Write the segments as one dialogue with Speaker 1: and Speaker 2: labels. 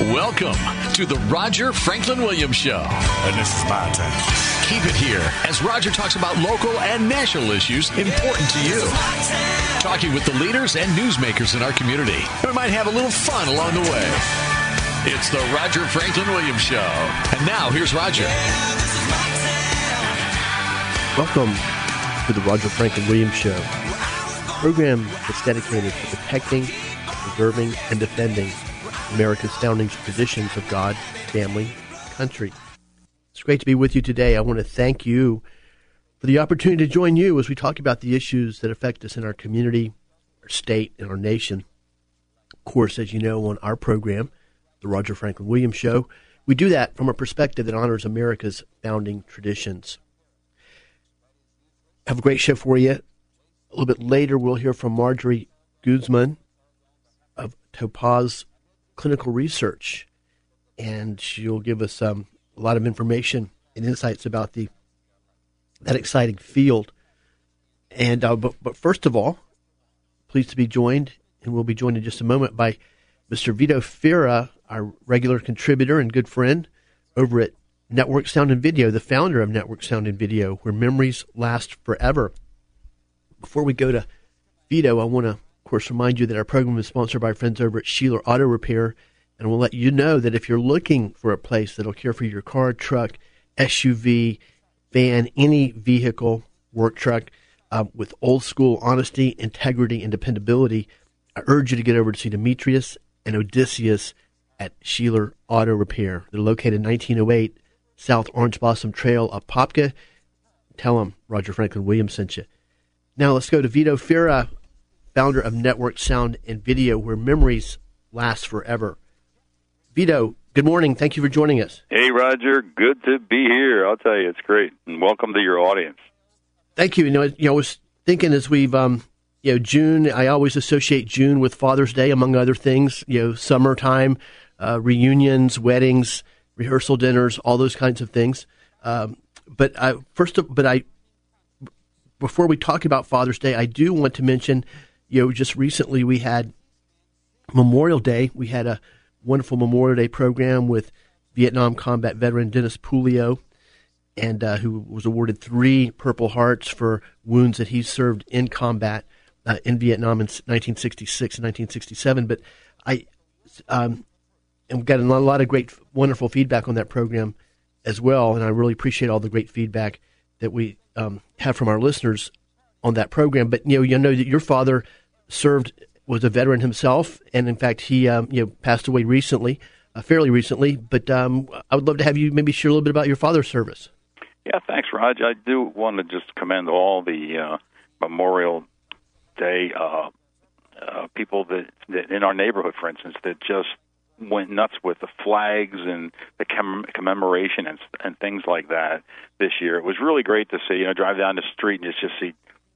Speaker 1: Welcome to the Roger Franklin Williams Show.
Speaker 2: And this is my time.
Speaker 1: Keep it here as Roger talks about local and national issues important to you. Talking with the leaders and newsmakers in our community. We might have a little fun along the way. It's the Roger Franklin Williams Show. And now here's Roger.
Speaker 3: Welcome to the Roger Franklin Williams Show, a program that's dedicated to protecting, preserving, and defending America's founding traditions of God, family, country. It's great to be with you today. I want to thank you for the opportunity to join you as we talk about the issues that affect us in our community, our state, and our nation. Of course, as you know, on our program, The Roger Franklin Williams Show, we do that from a perspective that honors America's founding traditions. Have a great show for you. A little bit later, we'll hear from Marjorie Guzman of Topaz clinical research, and she'll give us um, a lot of information and insights about the that exciting field. And uh, but, but first of all, pleased to be joined, and we'll be joined in just a moment by Mr. Vito Fira, our regular contributor and good friend over at Network Sound and Video, the founder of Network Sound and Video, where memories last forever. Before we go to Vito, I want to course, remind you that our program is sponsored by friends over at Sheeler Auto Repair. And we'll let you know that if you're looking for a place that'll care for your car, truck, SUV, van, any vehicle, work truck, uh, with old school honesty, integrity, and dependability, I urge you to get over to see Demetrius and Odysseus at Sheeler Auto Repair. They're located 1908 South Orange Blossom Trail, Apopka. Tell them Roger Franklin Williams sent you. Now let's go to Vito Fira founder of Network Sound and Video, where memories last forever. Vito, good morning. Thank you for joining us.
Speaker 4: Hey, Roger. Good to be here. I'll tell you, it's great. And welcome to your audience.
Speaker 3: Thank you. You know, you know I was thinking as we've, um, you know, June, I always associate June with Father's Day, among other things, you know, summertime, uh, reunions, weddings, rehearsal dinners, all those kinds of things. Um, but I, first, of, but I, before we talk about Father's Day, I do want to mention you know, just recently we had Memorial Day. We had a wonderful Memorial Day program with Vietnam combat veteran Dennis Pulio, and uh, who was awarded three Purple Hearts for wounds that he served in combat uh, in Vietnam in 1966 and 1967. But I, um, and got a lot of great, wonderful feedback on that program as well, and I really appreciate all the great feedback that we um, have from our listeners on that program. But you know, you know that your father served was a veteran himself, and in fact, he um, you know passed away recently, uh, fairly recently. But um, I would love to have you maybe share a little bit about your father's service.
Speaker 4: Yeah, thanks, Raj. I do want to just commend all the uh, Memorial Day uh, uh, people that, that in our neighborhood, for instance, that just went nuts with the flags and the comm- commemoration and and things like that this year. It was really great to see. You know, drive down the street and just see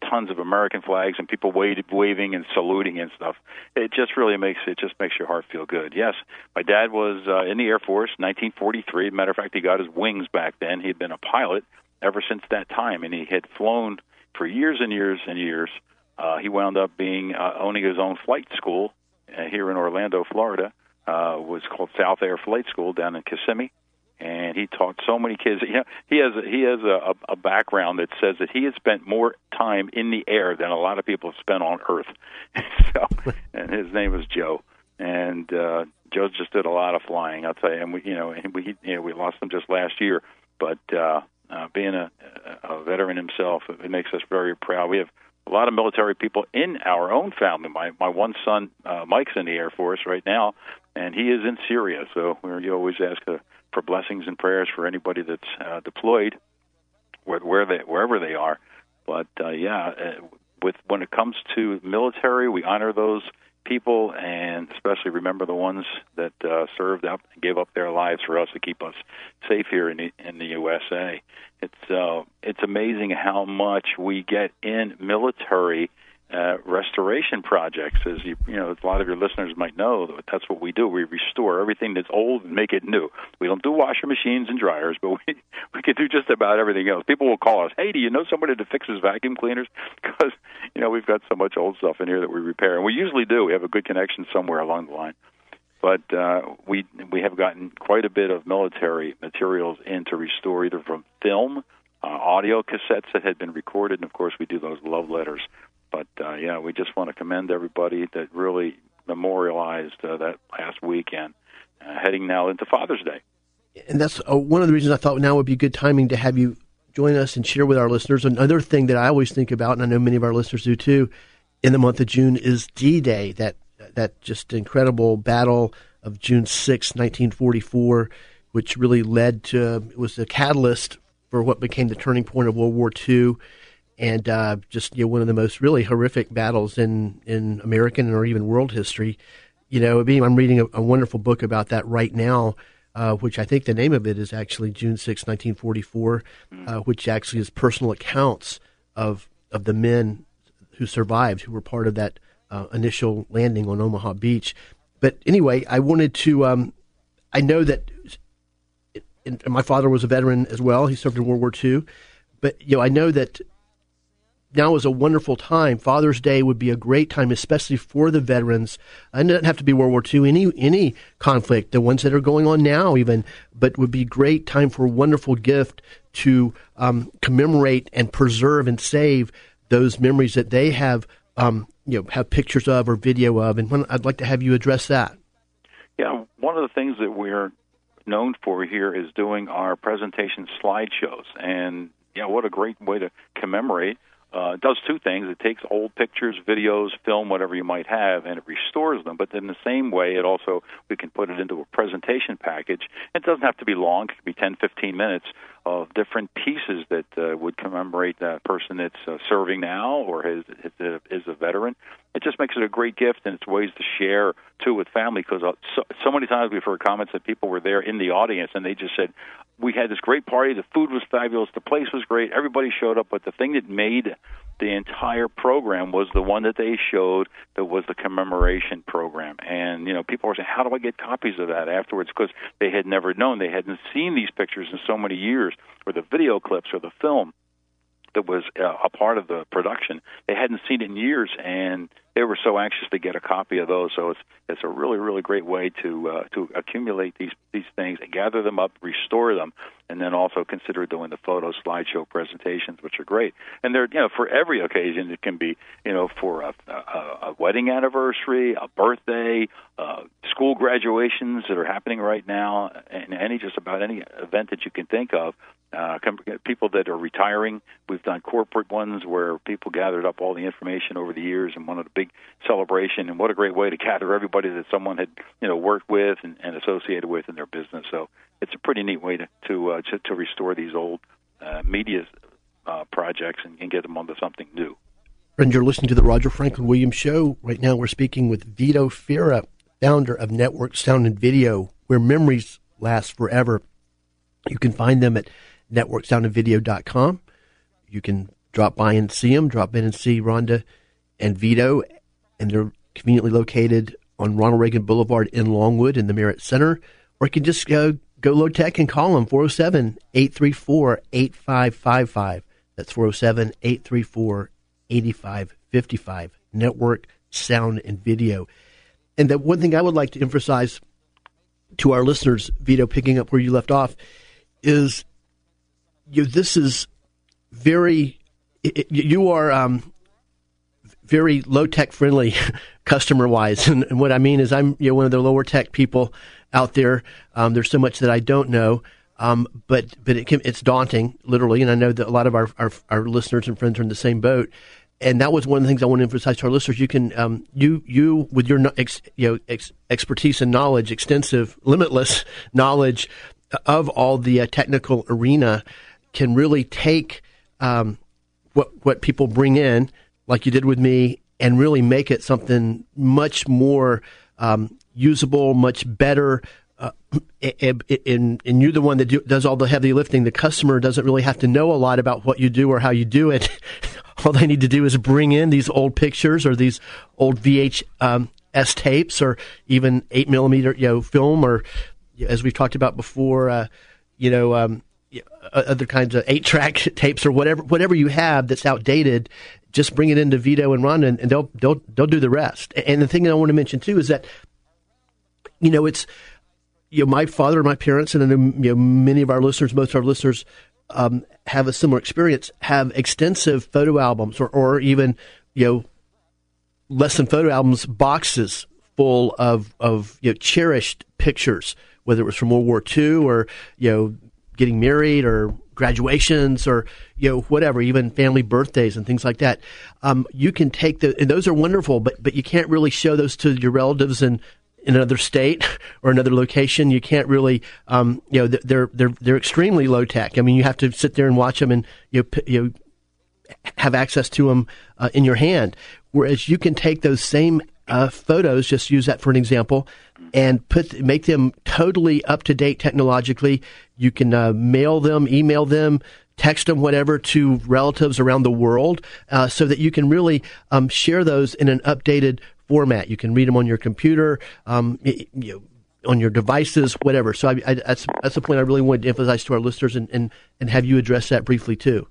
Speaker 4: tons of American flags and people waving and saluting and stuff. It just really makes it just makes your heart feel good. Yes, my dad was uh, in the Air Force, 1943. Matter of fact, he got his wings back then. He had been a pilot ever since that time, and he had flown for years and years and years. Uh, he wound up being uh, owning his own flight school uh, here in Orlando, Florida. Uh, was called South Air Flight School down in Kissimmee and he taught so many kids. You know, he has he has a, a background that says that he has spent more time in the air than a lot of people have spent on Earth. so, and his name is Joe, and uh, Joe just did a lot of flying. I'll tell you, and we you know and we you know we lost him just last year, but uh, uh, being a, a veteran himself, it makes us very proud. We have a lot of military people in our own family. My my one son, uh, Mike's in the Air Force right now, and he is in Syria. So we always ask a for blessings and prayers for anybody that's uh, deployed, where, where they wherever they are. But uh, yeah, uh, with when it comes to military, we honor those people, and especially remember the ones that uh, served up and gave up their lives for us to keep us safe here in the, in the USA. It's uh, it's amazing how much we get in military uh, restoration projects. As you, you know, a lot of your listeners might know, that's what we do. We restore everything that's old and make it new. We don't do washer machines and dryers, but we we can do just about everything else. People will call us, "Hey, do you know somebody that fixes vacuum cleaners?" Because you know we've got so much old stuff in here that we repair, and we usually do. We have a good connection somewhere along the line. But uh, we we have gotten quite a bit of military materials in to restore, either from film, uh, audio cassettes that had been recorded, and of course we do those love letters but uh, yeah, we just want to commend everybody that really memorialized uh, that last weekend, uh, heading now into Father's Day.
Speaker 3: And that's uh, one of the reasons I thought now would be good timing to have you join us and share with our listeners. Another thing that I always think about, and I know many of our listeners do too, in the month of June is D-Day, that that just incredible battle of June 6, 1944, which really led to, was the catalyst for what became the turning point of World War II and uh, just you know one of the most really horrific battles in in American or even world history. You know, I'm reading a, a wonderful book about that right now, uh, which I think the name of it is actually June 6, 1944, mm. uh, which actually is personal accounts of of the men who survived, who were part of that uh, initial landing on Omaha Beach. But anyway, I wanted to. Um, I know that my father was a veteran as well. He served in World War II. But you know, I know that now is a wonderful time. Father's Day would be a great time, especially for the veterans. And it doesn't have to be World War II, any any conflict, the ones that are going on now, even, but would be great time for a wonderful gift to um, commemorate and preserve and save those memories that they have, um, you know, have pictures of or video of. And when, I'd like to have you address that.
Speaker 4: Yeah, one of the things that we're known for here is doing our presentation slideshows, and yeah, what a great way to commemorate uh, does two things. It takes old pictures, videos, film, whatever you might have, and it restores them. But in the same way, it also we can put it into a presentation package. It doesn't have to be long; it could be 10, 15 minutes of different pieces that uh, would commemorate that person that's uh, serving now or is, is, is a veteran. It just makes it a great gift, and it's ways to share too with family. Because uh, so, so many times we've heard comments that people were there in the audience, and they just said, "We had this great party. The food was fabulous. The place was great. Everybody showed up." But the thing that made the entire program was the one that they showed that was the commemoration program. And you know, people were saying, "How do I get copies of that afterwards?" Because they had never known, they hadn't seen these pictures in so many years, or the video clips, or the film that was uh, a part of the production. They hadn't seen it in years, and they were so anxious to get a copy of those. So it's it's a really really great way to uh, to accumulate these these things and gather them up, restore them, and then also consider doing the photo slideshow presentations, which are great. And they're you know for every occasion. It can be you know for a, a, a wedding anniversary, a birthday, uh, school graduations that are happening right now, and any just about any event that you can think of uh, people that are retiring. We've done corporate ones where people gathered up all the information over the years and wanted a big celebration. And what a great way to gather everybody that someone had you know worked with and, and associated with in their business. So it's a pretty neat way to to uh, to, to restore these old uh, media uh, projects and, and get them onto something new.
Speaker 3: Friends, you're listening to the Roger Franklin Williams Show. Right now, we're speaking with Vito Fira, founder of Network Sound and Video, where memories last forever. You can find them at networksoundandvideo.com. You can drop by and see them, drop in and see Rhonda and Vito, and they're conveniently located on Ronald Reagan Boulevard in Longwood in the Merritt Center. Or you can just go, go low tech and call them 407 834 8555. That's 407 834 8555. Network, sound, and video. And the one thing I would like to emphasize to our listeners, Vito, picking up where you left off, is you, this is very, it, you are um, very low tech friendly customer wise. And, and, what I mean is, I'm you know, one of the lower tech people out there. Um, there's so much that I don't know. Um, but but it can, it's daunting, literally, and I know that a lot of our, our, our listeners and friends are in the same boat. And that was one of the things I want to emphasize to our listeners. You can um, you you with your ex, you know ex, expertise and knowledge, extensive, limitless knowledge of all the uh, technical arena can really take um, what what people bring in, like you did with me, and really make it something much more um, usable, much better. Uh, and, and, you're the one that do, does all the heavy lifting. The customer doesn't really have to know a lot about what you do or how you do it. all they need to do is bring in these old pictures or these old VHS um, tapes or even eight millimeter you know film or as we've talked about before, uh, you know. Um, other kinds of eight track tapes or whatever whatever you have that's outdated, just bring it into Vito and Rhonda, and, and they'll they'll they'll do the rest. And the thing that I want to mention too is that, you know, it's you know my father, and my parents, and you know many of our listeners, most of our listeners um, have a similar experience, have extensive photo albums or, or even, you know, less than photo albums, boxes full of, of you know, cherished pictures, whether it was from World War II or, you know, getting married or graduations or, you know, whatever, even family birthdays and things like that. Um, you can take the, and those are wonderful, but, but you can't really show those to your relatives and in another state or another location. You can't really, um, you know, they're they're they're extremely low tech. I mean, you have to sit there and watch them and you you have access to them uh, in your hand. Whereas you can take those same uh, photos, just use that for an example, and put make them totally up to date technologically. You can uh, mail them, email them, text them, whatever, to relatives around the world, uh, so that you can really um, share those in an updated format. You can read them on your computer, um, you on your devices, whatever. So I, I, that's that's the point I really wanted to emphasize to our listeners, and, and, and have you address that briefly too.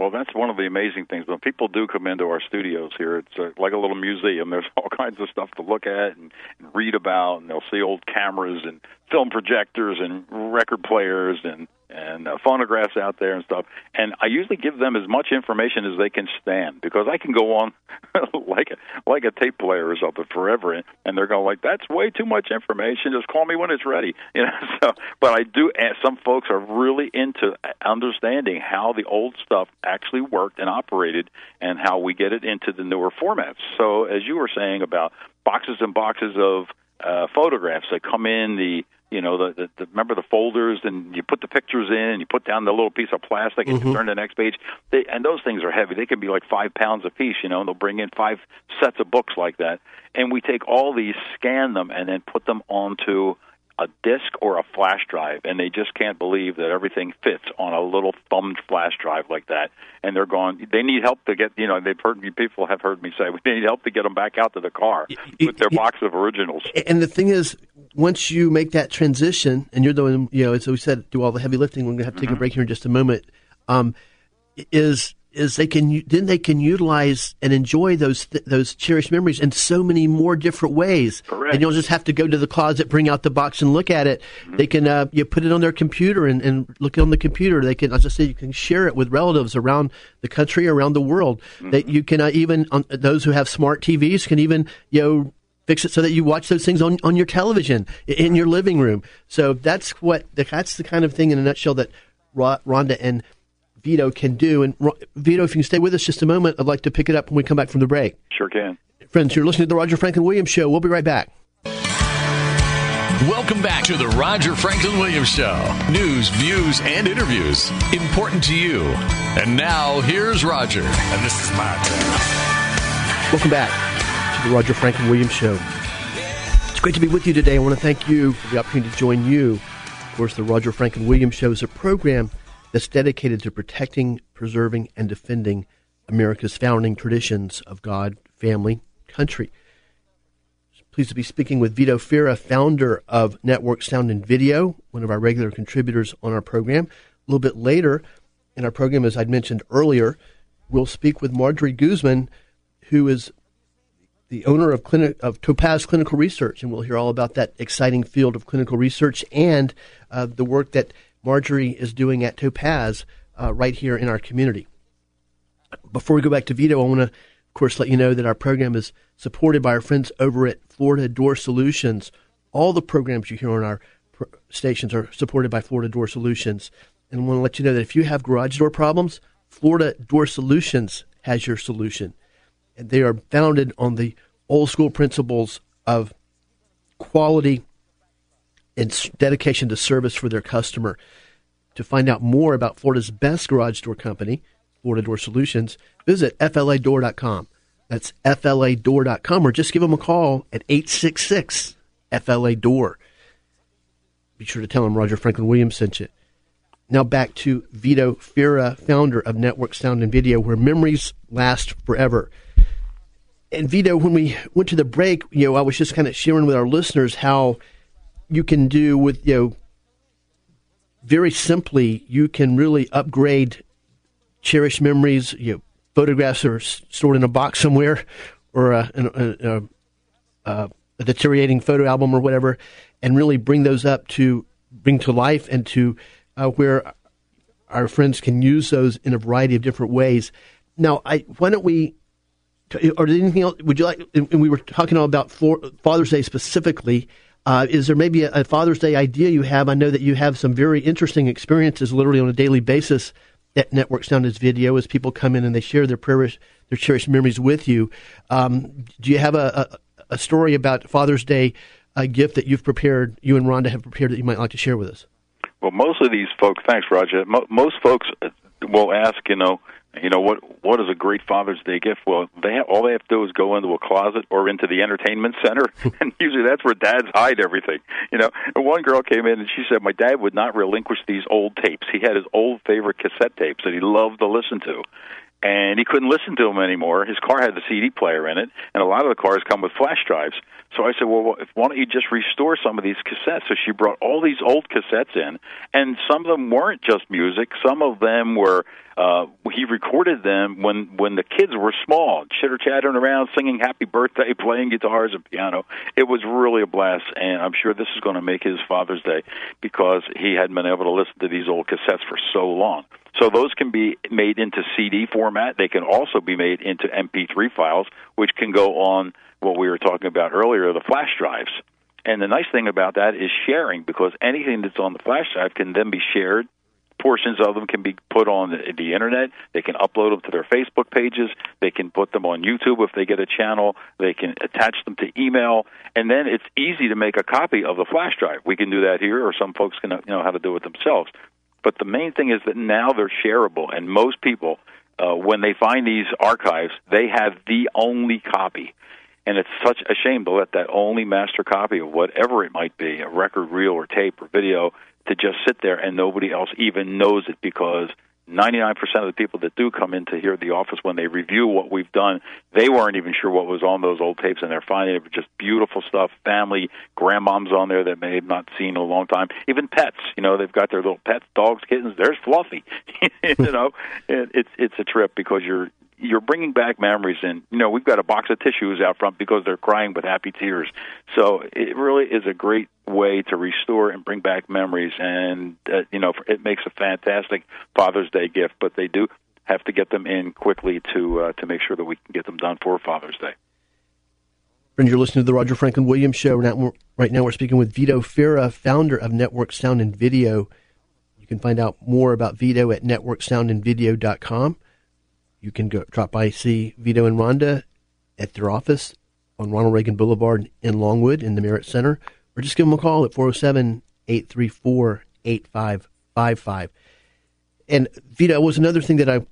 Speaker 4: Well, that's one of the amazing things. When people do come into our studios here, it's uh, like a little museum. There's all kinds of stuff to look at and, and read about, and they'll see old cameras and film projectors and record players and and uh, phonographs out there and stuff. And I usually give them as much information as they can stand because I can go on like a, like a tape player or something forever, and, and they're going like, "That's way too much information. Just call me when it's ready." You know. So, but I do. And some folks are really into understanding how the old stuff actually worked and operated, and how we get it into the newer formats. So, as you were saying about boxes and boxes of uh, photographs that come in the you know the, the, the remember the folders and you put the pictures in and you put down the little piece of plastic and mm-hmm. you turn to the next page. They, and those things are heavy. They can be like five pounds a piece you know and they'll bring in five sets of books like that. And we take all these scan them and then put them onto a disk or a flash drive, and they just can't believe that everything fits on a little thumbed flash drive like that. And they're going. They need help to get. You know, they've heard me. People have heard me say we need help to get them back out to the car with their box of originals.
Speaker 3: And the thing is, once you make that transition, and you're the one, you know, as we said, do all the heavy lifting. We're going to have to take mm-hmm. a break here in just a moment. Um, is is they can then they can utilize and enjoy those th- those cherished memories in so many more different ways.
Speaker 4: Correct.
Speaker 3: And you'll just have to go to the closet, bring out the box, and look at it. Mm-hmm. They can uh, you put it on their computer and, and look on the computer. They can, as I said, you can share it with relatives around the country, around the world. Mm-hmm. That you can uh, even um, those who have smart TVs can even you know fix it so that you watch those things on, on your television in your living room. So that's what that's the kind of thing in a nutshell that Rhonda and Vito can do. And Vito, if you can stay with us just a moment, I'd like to pick it up when we come back from the break.
Speaker 4: Sure can.
Speaker 3: Friends, you're listening to the Roger Franklin Williams Show. We'll be right back.
Speaker 1: Welcome back to the Roger Franklin Williams Show. News, views, and interviews important to you. And now, here's Roger. And this is my turn.
Speaker 3: Welcome back to the Roger Franklin Williams Show. It's great to be with you today. I want to thank you for the opportunity to join you. Of course, the Roger Franklin Williams Show is a program that's dedicated to protecting, preserving, and defending America's founding traditions of God, family, country. Pleased to be speaking with Vito Fira, founder of Network Sound and Video, one of our regular contributors on our program. A little bit later in our program, as I'd mentioned earlier, we'll speak with Marjorie Guzman, who is the owner of, clinic, of Topaz Clinical Research, and we'll hear all about that exciting field of clinical research and uh, the work that Marjorie is doing at Topaz uh, right here in our community. Before we go back to Vito, I want to, of course, let you know that our program is supported by our friends over at Florida Door Solutions. All the programs you hear on our stations are supported by Florida Door Solutions. And I want to let you know that if you have garage door problems, Florida Door Solutions has your solution. And they are founded on the old school principles of quality and dedication to service for their customer. To find out more about Florida's best garage door company, Florida Door Solutions, visit fladoor.com. That's fladoor.com or just give them a call at 866 FLA Door. Be sure to tell them Roger Franklin Williams sent you. Now back to Vito Fira, founder of Network Sound and Video, where memories last forever. And Vito, when we went to the break, you know, I was just kind of sharing with our listeners how you can do with, you know, very simply, you can really upgrade cherished memories, you know, photographs are stored in a box somewhere or a, a, a, a deteriorating photo album or whatever, and really bring those up to bring to life and to uh, where our friends can use those in a variety of different ways. Now, I, why don't we? Or anything else? Would you like? And we were talking all about Father's Day specifically. Uh, is there maybe a, a, Father's Day idea you have? I know that you have some very interesting experiences, literally on a daily basis, at Network Sound as Video, as people come in and they share their prayers, their cherished memories with you. Um, do you have a, a, a, story about Father's Day, a gift that you've prepared, you and Rhonda have prepared that you might like to share with us?
Speaker 4: Well, most of these folks, thanks, Roger. most folks will ask, you know, you know what what is a great Father's Day gift? Well, they have, all they have to do is go into a closet or into the entertainment center, and usually that's where dads hide everything. You know, and one girl came in and she said my dad would not relinquish these old tapes. He had his old favorite cassette tapes that he loved to listen to, and he couldn't listen to them anymore. His car had the CD player in it, and a lot of the cars come with flash drives. So I said, well, why don't you just restore some of these cassettes? So she brought all these old cassettes in, and some of them weren't just music. Some of them were uh, he recorded them when when the kids were small, chitter chattering around, singing "Happy Birthday," playing guitars and piano. It was really a blast, and I'm sure this is going to make his Father's Day because he hadn't been able to listen to these old cassettes for so long. So those can be made into CD format. They can also be made into MP3 files, which can go on what we were talking about earlier, the flash drives. And the nice thing about that is sharing because anything that's on the flash drive can then be shared portions of them can be put on the, internet. They can upload them to their Facebook pages. They can put them on YouTube if they get a channel. They can attach them to email, and then it's easy to make a copy of the flash drive. We can do that here, or some folks can know how to do it themselves. But the main thing is that now they're shareable, and most people, uh, when they find these archives, they have the only copy. And it's such a shame to let that only master copy of whatever it might be, a record, reel, or tape, or video, to just sit there and nobody else even knows it because 99% of the people that do come into here at the office when they review what we've done, they weren't even sure what was on those old tapes, and they're finding it just beautiful stuff. Family, grandmoms on there that may have not seen in a long time. Even pets, you know, they've got their little pets, dogs, kittens. There's Fluffy. you know, it, it's it's a trip because you're you're bringing back memories and you know we've got a box of tissues out front because they're crying with happy tears so it really is a great way to restore and bring back memories and uh, you know it makes a fantastic father's day gift but they do have to get them in quickly to uh, to make sure that we can get them done for father's day
Speaker 3: Friends, you're listening to the Roger Franklin Williams Show. Right now, we're speaking with Vito Fira, founder of Network Sound and Video. You can find out more about Vito at networksoundandvideo.com. You can go drop by see Vito and Rhonda at their office on Ronald Reagan Boulevard in Longwood in the Merritt Center, or just give them a call at 407 834 8555. And Vito was another thing that I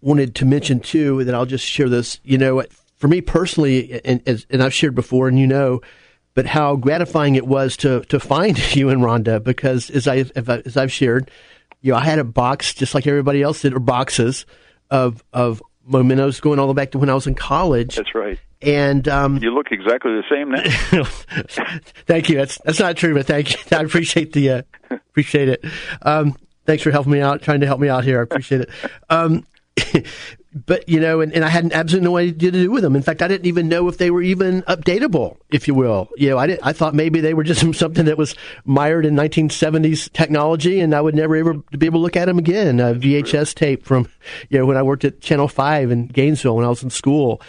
Speaker 3: wanted to mention too, that I'll just share this. You know, for me personally, and, and I've shared before, and you know, but how gratifying it was to to find you and Rhonda because as I as I've shared, you know, I had a box just like everybody else did, or boxes of of mementos going all the way back to when I was in college.
Speaker 4: That's right.
Speaker 3: And um,
Speaker 4: you look exactly the same
Speaker 3: now. thank you. That's that's not true, but thank you. I appreciate the uh, appreciate it. Um, thanks for helping me out, trying to help me out here. I appreciate it. Um, but you know, and, and I had absolutely no idea to do with them. In fact, I didn't even know if they were even updatable, if you will. You know, I didn't, I thought maybe they were just something that was mired in 1970s technology, and I would never ever be able to look at them again. A VHS tape from you know when I worked at Channel Five in Gainesville when I was in school,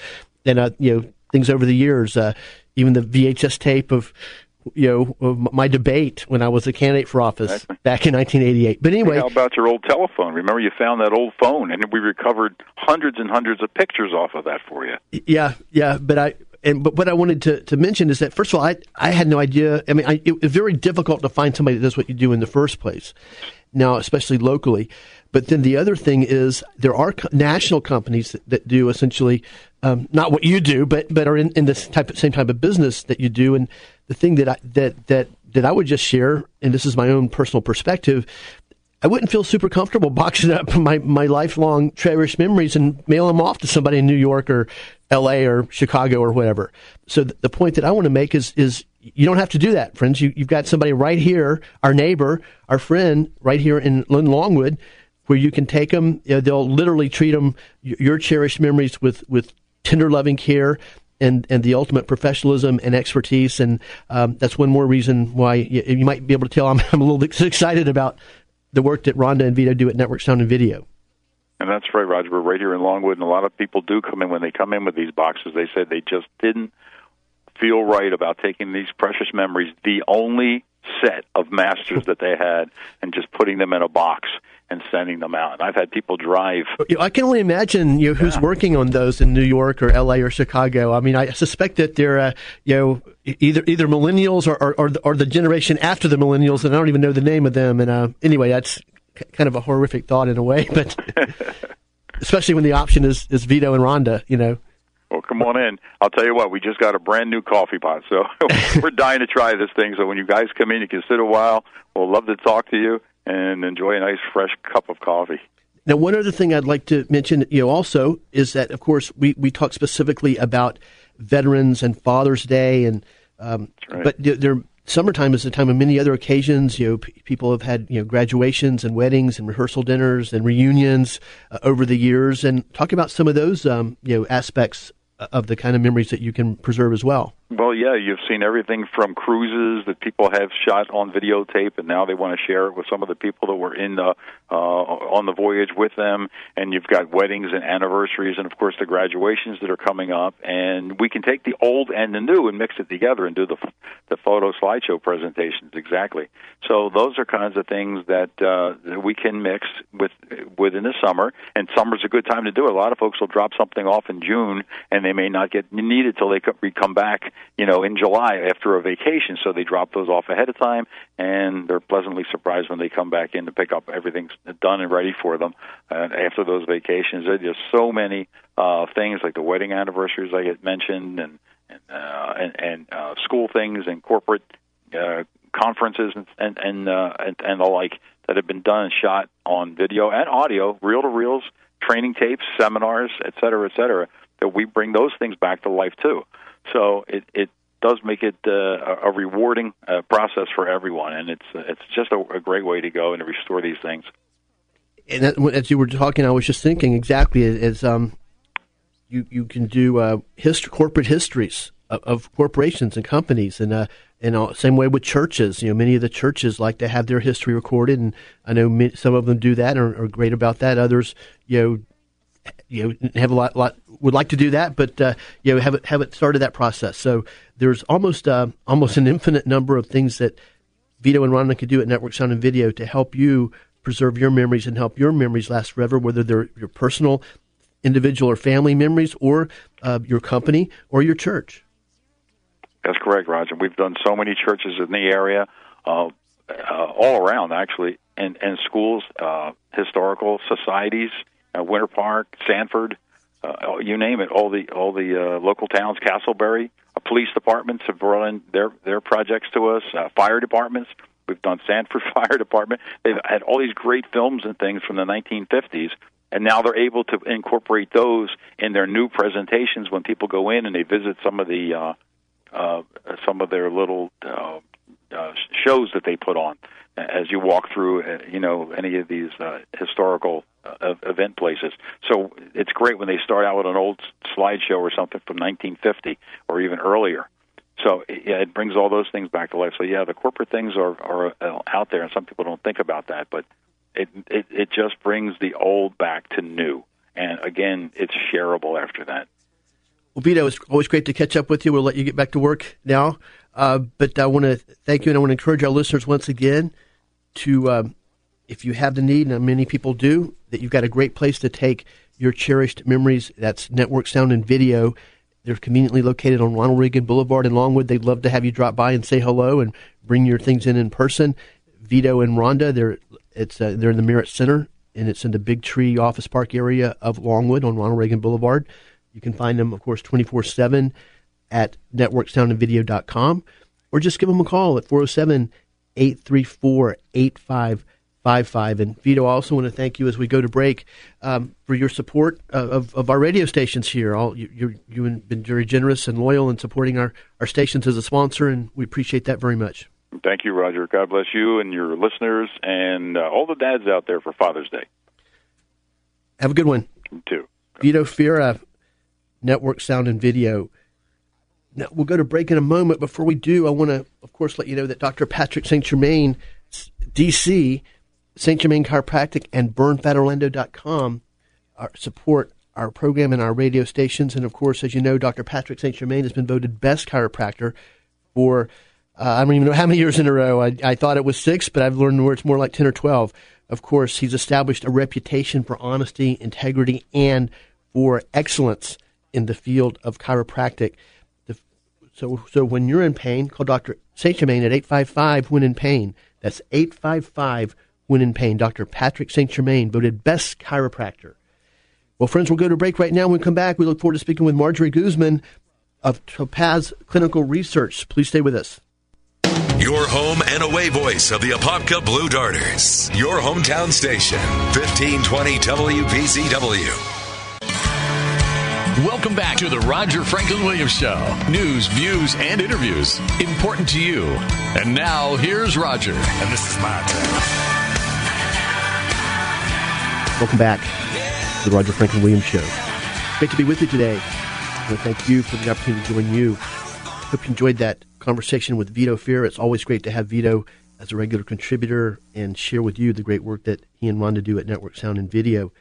Speaker 3: and uh, you know things over the years. Uh, even the VHS tape of you know my debate when I was a candidate for office back in 1988. But anyway,
Speaker 4: how about your old telephone? Remember you found that old phone, and we recovered hundreds and hundreds of pictures off of that for you.
Speaker 3: Yeah, yeah. But I and but what I wanted to, to mention is that first of all, I I had no idea. I mean, I, it was very difficult to find somebody that does what you do in the first place. Now, especially locally, but then the other thing is there are co- national companies that, that do essentially um, not what you do, but but are in, in this type of, same type of business that you do. And the thing that I, that that that I would just share, and this is my own personal perspective, I wouldn't feel super comfortable boxing up my, my lifelong cherished memories and mail them off to somebody in New York or L.A. or Chicago or whatever. So th- the point that I want to make is is you don't have to do that, friends. You, you've got somebody right here, our neighbor, our friend, right here in Lynn Longwood, where you can take them. You know, they'll literally treat them your cherished memories with with tender, loving care and and the ultimate professionalism and expertise. And um, that's one more reason why you, you, might be able to tell I'm, I'm a little excited about the work that Rhonda and Vito do at Network Sound and Video.
Speaker 4: And that's right, Roger. We're right here in Longwood, and a lot of people do come in when they come in with these boxes. They said they just didn't feel right about taking these precious memories, the only set of masters that they had, and just putting them in a box and sending them out. And I've had people drive.
Speaker 3: I can only imagine you know, who's yeah. working on those in New York or L.A. or Chicago. I mean, I suspect that they're uh, you know either either millennials or or, or, the, or the generation after the millennials, and I don't even know the name of them. And uh, anyway, that's kind of a horrific thought in a way, but especially when the option is is Vito and Rhonda, you know.
Speaker 4: Well, come on in. I'll tell you what, we just got a brand new coffee pot, so we're dying to try this thing. So when you guys come in, you can sit a while. We'll love to talk to you and enjoy a nice fresh cup of coffee.
Speaker 3: Now, one other thing I'd like to mention, you know, also is that, of course, we, we talk specifically about veterans and Father's Day, and um, right. but there, summertime is a time of many other occasions. You know, p- people have had you know graduations and weddings and rehearsal dinners and reunions uh, over the years, and talk about some of those um, you know aspects of the kind of memories that you can preserve as well.
Speaker 4: Well, yeah, you've seen everything from cruises that people have shot on videotape, and now they want to share it with some of the people that were in the uh, on the voyage with them. And you've got weddings and anniversaries, and of course the graduations that are coming up. And we can take the old and the new and mix it together and do the the photo slideshow presentations exactly. So those are kinds of things that uh, that we can mix with within the summer. And summer's a good time to do it. A lot of folks will drop something off in June, and they may not get needed till they come back you know, in July after a vacation. So they drop those off ahead of time, and they're pleasantly surprised when they come back in to pick up everything's done and ready for them uh, after those vacations. There's just so many uh, things like the wedding anniversaries I get mentioned, and and uh, and, and uh, school things and corporate uh, conferences and and and, uh, and and the like that have been done and shot on video and audio, reel to reels, training tapes, seminars, et cetera, et cetera. That we bring those things back to life too. So it it does make it uh, a rewarding uh, process for everyone, and it's it's just a, a, great way to go and to restore these things.
Speaker 3: And that, as you were talking, I was just thinking exactly as um, you you can do uh, history, corporate histories of, of, corporations and companies, and uh, and uh, same way with churches. You know, many of the churches like to have their history recorded, and I know some of them do that and are, are great about that. Others, you know, you know have a lot, lot would like to do that, but uh, you know have it have it started that process. So there's almost uh, almost an infinite number of things that Vito and Rhonda could do at Network Sound and Video to help you preserve your memories and help your memories last forever, whether they're your personal, individual, or family memories, or uh, your company or your church.
Speaker 4: That's correct, Roger. We've done so many churches in the area, uh, uh, all around actually, and and schools, uh, historical societies uh, Winter Park, Sanford, uh, you name it. All the all the uh, local towns, Casselberry, uh, police departments have brought in their their projects to us. Uh, fire departments. We've done Sanford Fire Department. They've had all these great films and things from the 1950s, and now they're able to incorporate those in their new presentations when people go in and they visit some of the uh, uh, some of their little uh, uh, shows that they put on as you walk through, uh, you know, any of these uh, historical uh, event places. So it's great when they start out with an old slideshow or something from 1950 or even earlier. So yeah, it brings all those things back to life. So yeah, the corporate things are are uh, out there, and some people don't think about that, but it it it just brings the old back to new, and again, it's shareable after that.
Speaker 3: Vito, it's always great to catch up with you. We'll let you get back to work now. Uh, but I want to thank you, and I want to encourage our listeners once again to, uh, if you have the need, and many people do, that you've got a great place to take your cherished memories. That's network sound and video They're conveniently located on Ronald Reagan Boulevard in Longwood. They'd love to have you drop by and say hello and bring your things in in person. Vito and Rhonda, they're it's uh, they're in the Merritt Center and it's in the Big Tree Office Park area of Longwood on Ronald Reagan Boulevard. You can find them, of course, 24 7 at networksoundandvideo.com or just give them a call at 407 834 8555. And Vito, I also want to thank you as we go to break um, for your support of, of our radio stations here. All you, you, you've been very generous and loyal in supporting our, our stations as a sponsor, and we appreciate that very much.
Speaker 4: Thank you, Roger. God bless you and your listeners and uh, all the dads out there for Father's Day.
Speaker 3: Have a good one.
Speaker 4: You too.
Speaker 3: Vito Fira, Network Sound and Video. Now, we'll go to break in a moment. Before we do, I want to, of course, let you know that Dr. Patrick St. Germain, DC, St. Germain Chiropractic, and BurnFatOrlando.com are, support our program and our radio stations. And, of course, as you know, Dr. Patrick St. Germain has been voted best chiropractor for uh, I don't even know how many years in a row. I, I thought it was six, but I've learned where it's more like 10 or 12. Of course, he's established a reputation for honesty, integrity, and for excellence in the field of chiropractic. So, so when you're in pain, call Dr. St. Germain at 855 when in pain. That's 855 when in pain. Dr. Patrick St. Germain, voted best chiropractor. Well, friends, we'll go to break right now. When we come back, we look forward to speaking with Marjorie Guzman of Topaz Clinical Research. Please stay with us.
Speaker 2: Your home and away voice of the Apopka Blue Darters. Your hometown station, 1520 WPCW.
Speaker 1: Welcome back to the Roger Franklin Williams Show. News, views, and interviews important to you. And now, here's Roger.
Speaker 5: And this is my turn.
Speaker 3: Welcome back to the Roger Franklin Williams Show. Great to be with you today. I want to thank you for the opportunity to join you. Hope you enjoyed that conversation with Vito Fear. It's always great to have Vito as a regular contributor and share with you the great work that he and Rhonda do at Network Sound and Video.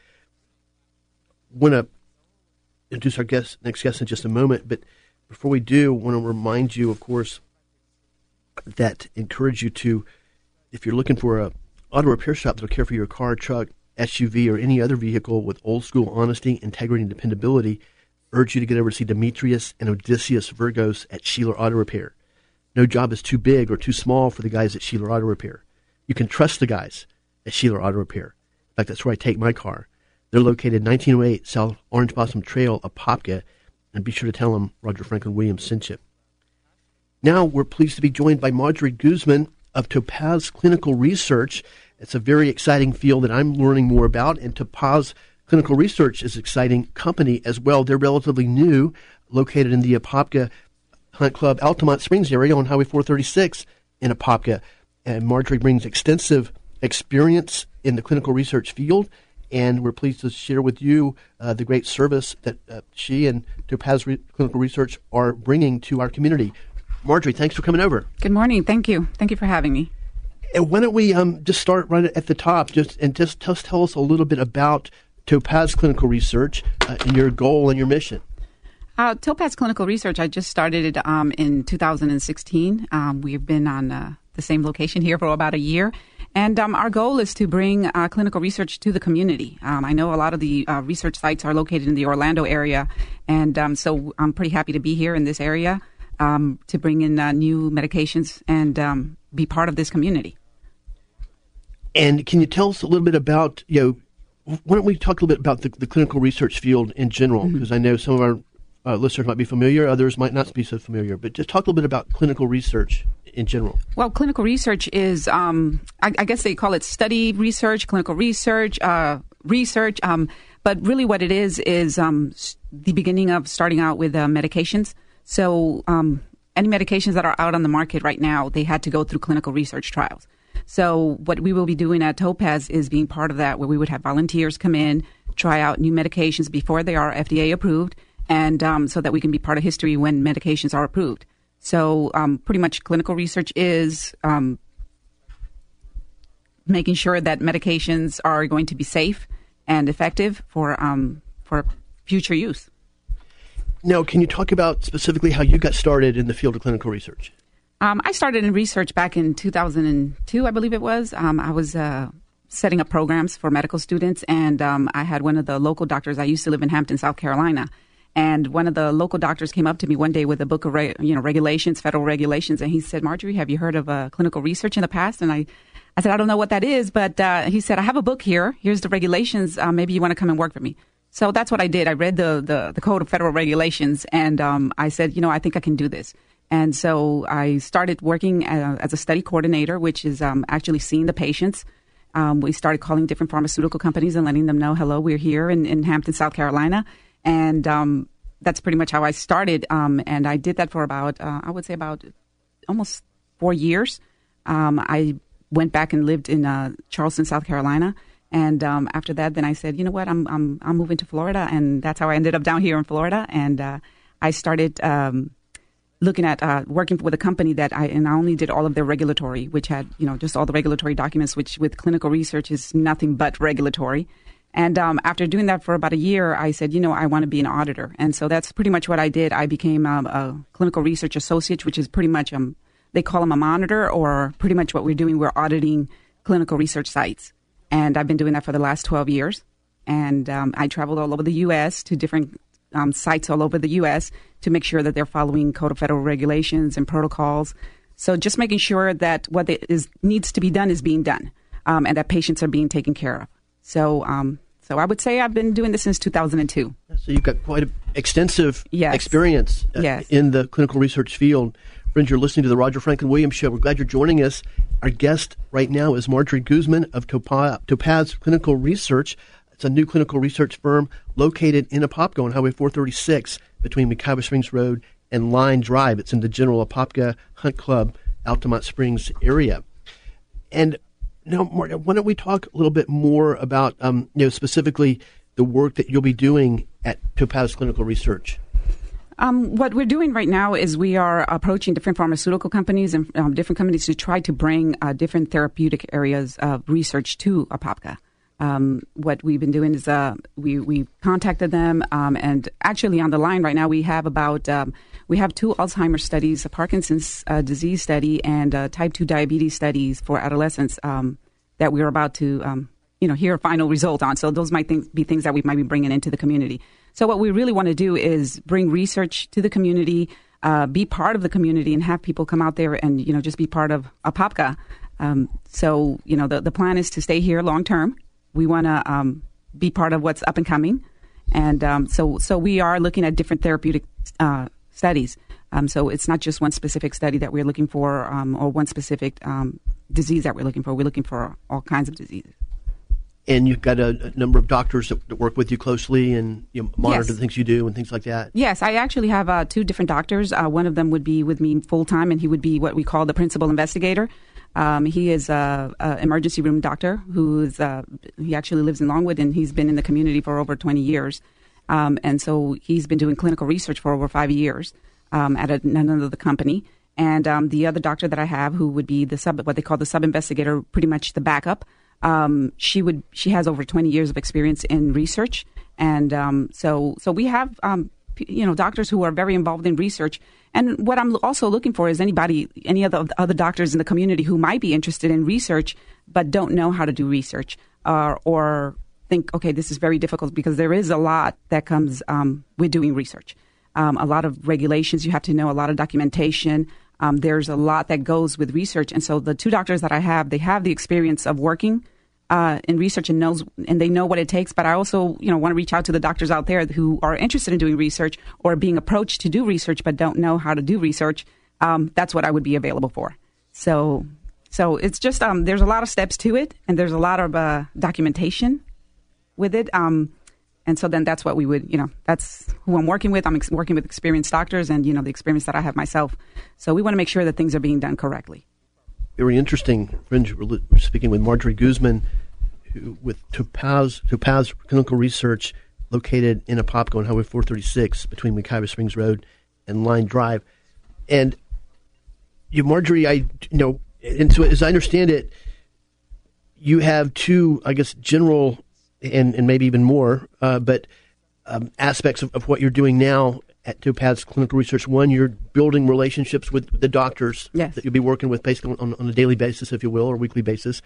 Speaker 3: Want to introduce our guest, next guest in just a moment, but before we do, I want to remind you, of course, that encourage you to, if you're looking for a auto repair shop that'll care for your car, truck, SUV, or any other vehicle with old school honesty, integrity, and dependability, urge you to get over to see Demetrius and Odysseus Virgos at Sheeler Auto Repair. No job is too big or too small for the guys at Sheeler Auto Repair. You can trust the guys at Sheeler Auto Repair. In fact, that's where I take my car. They're located 1908 South Orange Blossom Trail, Apopka, and be sure to tell them Roger Franklin Williams sent you. Now we're pleased to be joined by Marjorie Guzman of Topaz Clinical Research. It's a very exciting field that I'm learning more about, and Topaz Clinical Research is an exciting company as well. They're relatively new, located in the Apopka Hunt Club Altamonte Springs area on Highway 436 in Apopka. And Marjorie brings extensive experience in the clinical research field and we're pleased to share with you uh, the great service that uh, she and Topaz Re- Clinical Research are bringing to our community. Marjorie, thanks for coming over.
Speaker 6: Good morning. Thank you. Thank you for having me.
Speaker 3: And why don't we um, just start right at the top, just and just, just tell us a little bit about Topaz Clinical Research uh, and your goal and your mission.
Speaker 6: Uh, Topaz Clinical Research, I just started it um, in 2016. Um, we've been on uh, the same location here for about a year. And um, our goal is to bring uh, clinical research to the community. Um, I know a lot of the uh, research sites are located in the Orlando area, and um, so I'm pretty happy to be here in this area um, to bring in uh, new medications and um, be part of this community.
Speaker 3: And can you tell us a little bit about, you know, why don't we talk a little bit about the, the clinical research field in general? Because mm-hmm. I know some of our uh, listeners might be familiar, others might not be so familiar. But just talk a little bit about clinical research in general.
Speaker 6: Well, clinical research is, um, I, I, guess they call it study research, clinical research, uh, research. Um, but really, what it is is um, the beginning of starting out with uh, medications. So, um, any medications that are out on the market right now, they had to go through clinical research trials. So, what we will be doing at Topaz is being part of that, where we would have volunteers come in, try out new medications before they are FDA approved and um, so that we can be part of history when medications are approved. So, um, pretty much clinical research is um, making sure that medications are going to be safe and effective for um, for future use.
Speaker 3: Now, can you talk about specifically how you got started in the field of clinical research?
Speaker 6: Um, I started in research back in 2002, I believe it was. Um, I was uh, setting up programs for medical students, and I had one of the local doctors. I used to live in Hampton, South Carolina And one of the local doctors came up to me one day with a book of re- you know regulations, federal regulations, and he said, "Marjorie, have you heard of uh, clinical research in the past?" And I, I said, "I don't know what that is," but uh, he said, "I have a book here. Here's the regulations. Uh, maybe you want to come and work for me." So that's what I did. I read the the, the code of federal regulations, and um, I said, "You know, I think I can do this." And so I started working uh, as a study coordinator, which is um, actually seeing the patients. Um, we started calling different pharmaceutical companies and letting them know, hello, we're here in, in Hampton, South Carolina. And um, that's pretty much how I started. Um, and I did that for about, uh, I would say, about almost four years. Um, I went back and lived in uh, Charleston, South Carolina. And um, after that, then I said, you know what, I'm, I'm, I'm moving to Florida. And that's how I ended up down here in Florida. And uh, I started um, looking at uh, working with a company that I and I only did all of their regulatory, which had you know just all the regulatory documents, which with clinical research is nothing but regulatory. And um, after doing that for about a year, I said, you know, I want to be an auditor. And so that's pretty much what I did. I became um, a clinical research associate, which is pretty much, um, they call them a monitor, or pretty much what we're doing, we're auditing clinical research sites. And I've been doing that for the last 12 years. And um, I traveled all over the U.S. to different um, sites all over the U.S. to make sure that they're following Code of Federal Regulations and protocols. So just making sure that what is, needs to be done is being done, um, and that patients are being taken care of. So, um, so I would say I've been doing this since 2002.
Speaker 3: So you've got quite an extensive
Speaker 6: yes.
Speaker 3: experience uh,
Speaker 6: yes.
Speaker 3: in the clinical research field. Friends, you're listening to the Roger Franklin Williams Show. We're glad you're joining us. Our guest right now is Marjorie Guzman of Topaz, Topaz Clinical Research. It's a new clinical research firm located in Apopka on Highway 436 between Wekiwa Springs Road and Line Drive. It's in the General Apopka Hunt Club, Altamonte Springs area. And now, Marta, why don't we talk a little bit more about, um, you know, specifically the work that you'll be doing at Topaz Clinical Research?
Speaker 6: Um, what we're doing right now is we are approaching different pharmaceutical companies and um, different companies to try to bring uh, different therapeutic areas of research to Apopka. Um, what we've been doing is uh, we we contacted them, um, and actually on the line right now we have about um, we have two Alzheimer's studies, a Parkinson's uh, disease study, and type two diabetes studies for adolescents um, that we're about to um, you know hear a final result on. So those might think, be things that we might be bringing into the community. So what we really want to do is bring research to the community, uh, be part of the community, and have people come out there and you know just be part of Apopka. Um, so you know the the plan is to stay here long term we want to um, be part of what's up and coming, and um, so so we are looking at different therapeutic uh, studies. Um, so it's not just one specific study that we're looking for, um, or one specific um, disease that we're looking for. We're looking for all kinds of diseases.
Speaker 3: And you've got a, a number of doctors that, that, work with you closely and you know, monitor yes. the things you do and things like that.
Speaker 6: Yes, I actually have uh, two different doctors. Uh, one of them would be with me full time, and he would be what we call the principal investigator. Um, he is a, a, emergency room doctor who's uh, he actually lives in Longwood and he's been in the community for over 20 years. Um, and so he's been doing clinical research for over five years um, at a, another company. And um, the other doctor that I have, who would be the sub, what they call the sub investigator, pretty much the backup. Um, she would she has over 20 years of experience in research, and um, so so we have you know doctors who are very involved in research and what I'm also looking for is anybody, any other other doctors in the community who might be interested in research but don't know how to do research, uh, or think, okay, this is very difficult because there is a lot that comes um, with doing research. Um, a lot of regulations you have to know, a lot of documentation. Um, there's a lot that goes with research, and so the two doctors that I have, they have the experience of working uh, in research and knows and they know what it takes. But I also, you know, want to reach out to the doctors out there who are interested in doing research or being approached to do research but don't know how to do research. Um, that's what I would be available for. So, so it's just um, there's a lot of steps to it, and there's a lot of uh, documentation with it. Um, and so then that's what we would, you know, that's who I'm working with. I'm ex- working with experienced doctors, and you know, the experience that I have myself. So we want to make sure that things are being done correctly
Speaker 3: very interesting. We're speaking with Marjorie Guzman, who, with Topaz, Topaz Clinical Research, located in Apopka on Highway 436 between Wekiwa Springs Road and Line Drive. And you, Marjorie, I you know, and so as I understand it, you have two, I guess, general and and maybe even more, uh, but um, aspects of, of what you're doing now at Topaz Clinical Research. One, you're building relationships with the doctors
Speaker 6: yes.
Speaker 3: that you'll be working with basically on, on, a daily basis, if you will, or weekly basis,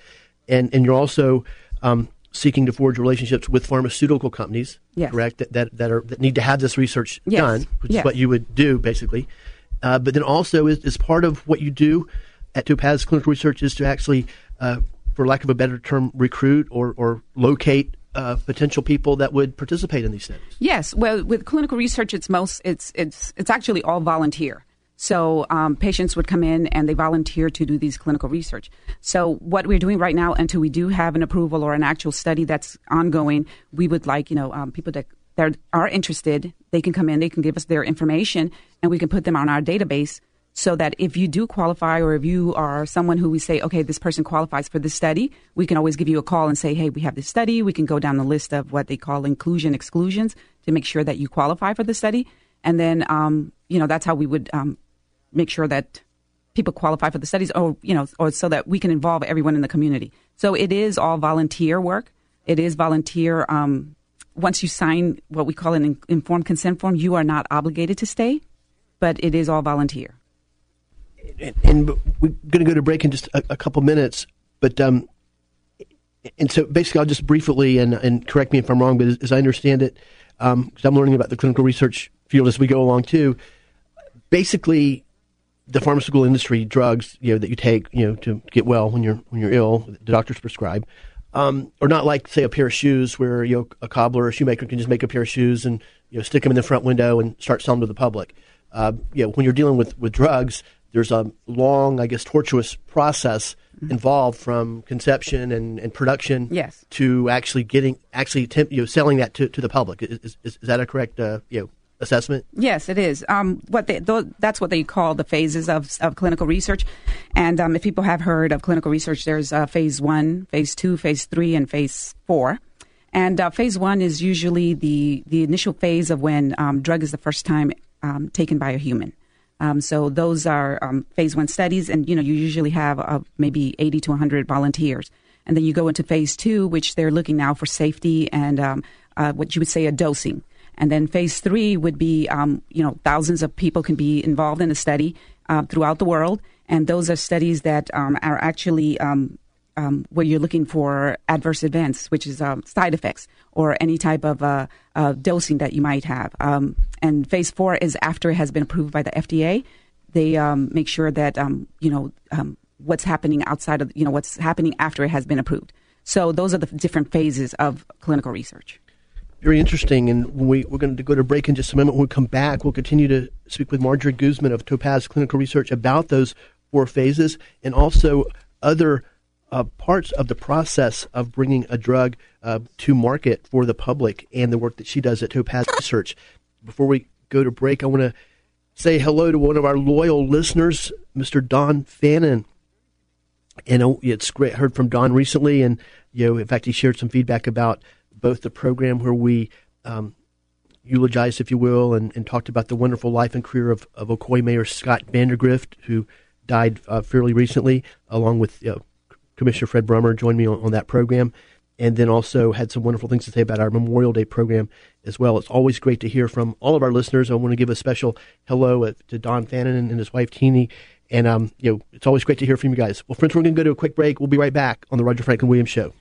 Speaker 3: and and you're also um, seeking to forge relationships with pharmaceutical companies,
Speaker 6: Yes.
Speaker 3: correct? That, that that are that need to have this research
Speaker 6: Yes.
Speaker 3: done, which is what you would do basically. Uh, but then also is, is part of what you do at Topaz Clinical Research is to actually, uh, for lack of a better term, recruit or or locate uh, potential people that would participate in these studies.
Speaker 6: Yes, well, with clinical research, it's most it's it's it's actually all volunteer. So um, patients would come in and they volunteer to do these clinical research. So what we're doing right now, until we do have an approval or an actual study that's ongoing, we would like you know um, people that that are interested, they can come in, they can give us their information, and we can put them on our database. So that if you do qualify, or if you are someone who we say, okay, this person qualifies for this study, we can always give you a call and say, hey, we have this study. We can go down the list of what they call inclusion exclusions to make sure that you qualify for the study. And then, um, you know, that's how we would um, make sure that people qualify for the studies, or you know, or so that we can involve everyone in the community. So it is all volunteer work. It is volunteer. Um, once you sign what we call an in- informed consent form, you are not obligated to stay, but it is all volunteer.
Speaker 3: And, and we're going to go to break in just a, a couple minutes. But um, and so basically, I'll just briefly and, and correct me if I'm wrong, but as, as I understand it, because I'm learning about the clinical research field as we go along too. Basically, the pharmaceutical industry drugs you know that you take you know to get well when you're when you're ill, the doctors prescribe. Um, or not like say a pair of shoes where you know a cobbler or a shoemaker can just make a pair of shoes and you know stick them in the front window and start selling to the public. Uh, you know when you're dealing with with drugs, there's a long, I guess, tortuous process involved from conception and, and production
Speaker 6: Yes.
Speaker 3: to actually getting actually attempt, you know selling that to, to the public. Is, is, is that a correct uh, you know assessment?
Speaker 6: Yes, it is. Um, what they, tho- that's what they call the phases of, of clinical research. And um, if people have heard of clinical research, there's uh, phase one, phase two, phase three, and phase four. And uh, phase one is usually the, the initial phase of when um, drug is the first time um, taken by a human. Um, so those are um, phase one studies, and you know you usually have uh, maybe 80 to 100 volunteers, and then you go into phase two, which they're looking now for safety and um, uh, what you would say a dosing. And then phase three would be, um, you know, thousands of people can be involved in a study uh, throughout the world, and those are studies that um, are actually um, where you're looking for adverse events, which is um, side effects or any type of uh, uh, dosing that you might have. Um, and phase four is after it has been approved by the FDA. They um, make sure that um, you know um, what's happening outside of you know what's happening after it has been approved. So those are the different phases of clinical research.
Speaker 3: Very interesting. And we, we're going to go to break in just a moment. When we come back, we'll continue to speak with Marjorie Guzman of Topaz Clinical Research about those four phases and also other uh, parts of the process of bringing a drug uh, to market for the public and the work that she does at Topaz Research. Before we go to break, I want to say hello to one of our loyal listeners, Mr. Don Fannin. And uh, it's great. Heard from Don recently, and you know, in fact, he shared some feedback about both the program where we um, eulogized, if you will, and, and talked about the wonderful life and career of, of Ocoee Mayor Scott Vandergrift, who died uh, fairly recently, along with uh, Commissioner Fred Brummer, joined me on, on that program. And then also had some wonderful things to say about our Memorial Day program as well. It's always great to hear from all of our listeners. I want to give a special hello uh, to Don Fannin and his wife Teeny. And um, you know, it's always great to hear from you guys. Well, friends, we're going to go to a quick break. We'll be right back on the Roger Franklin Williams Show.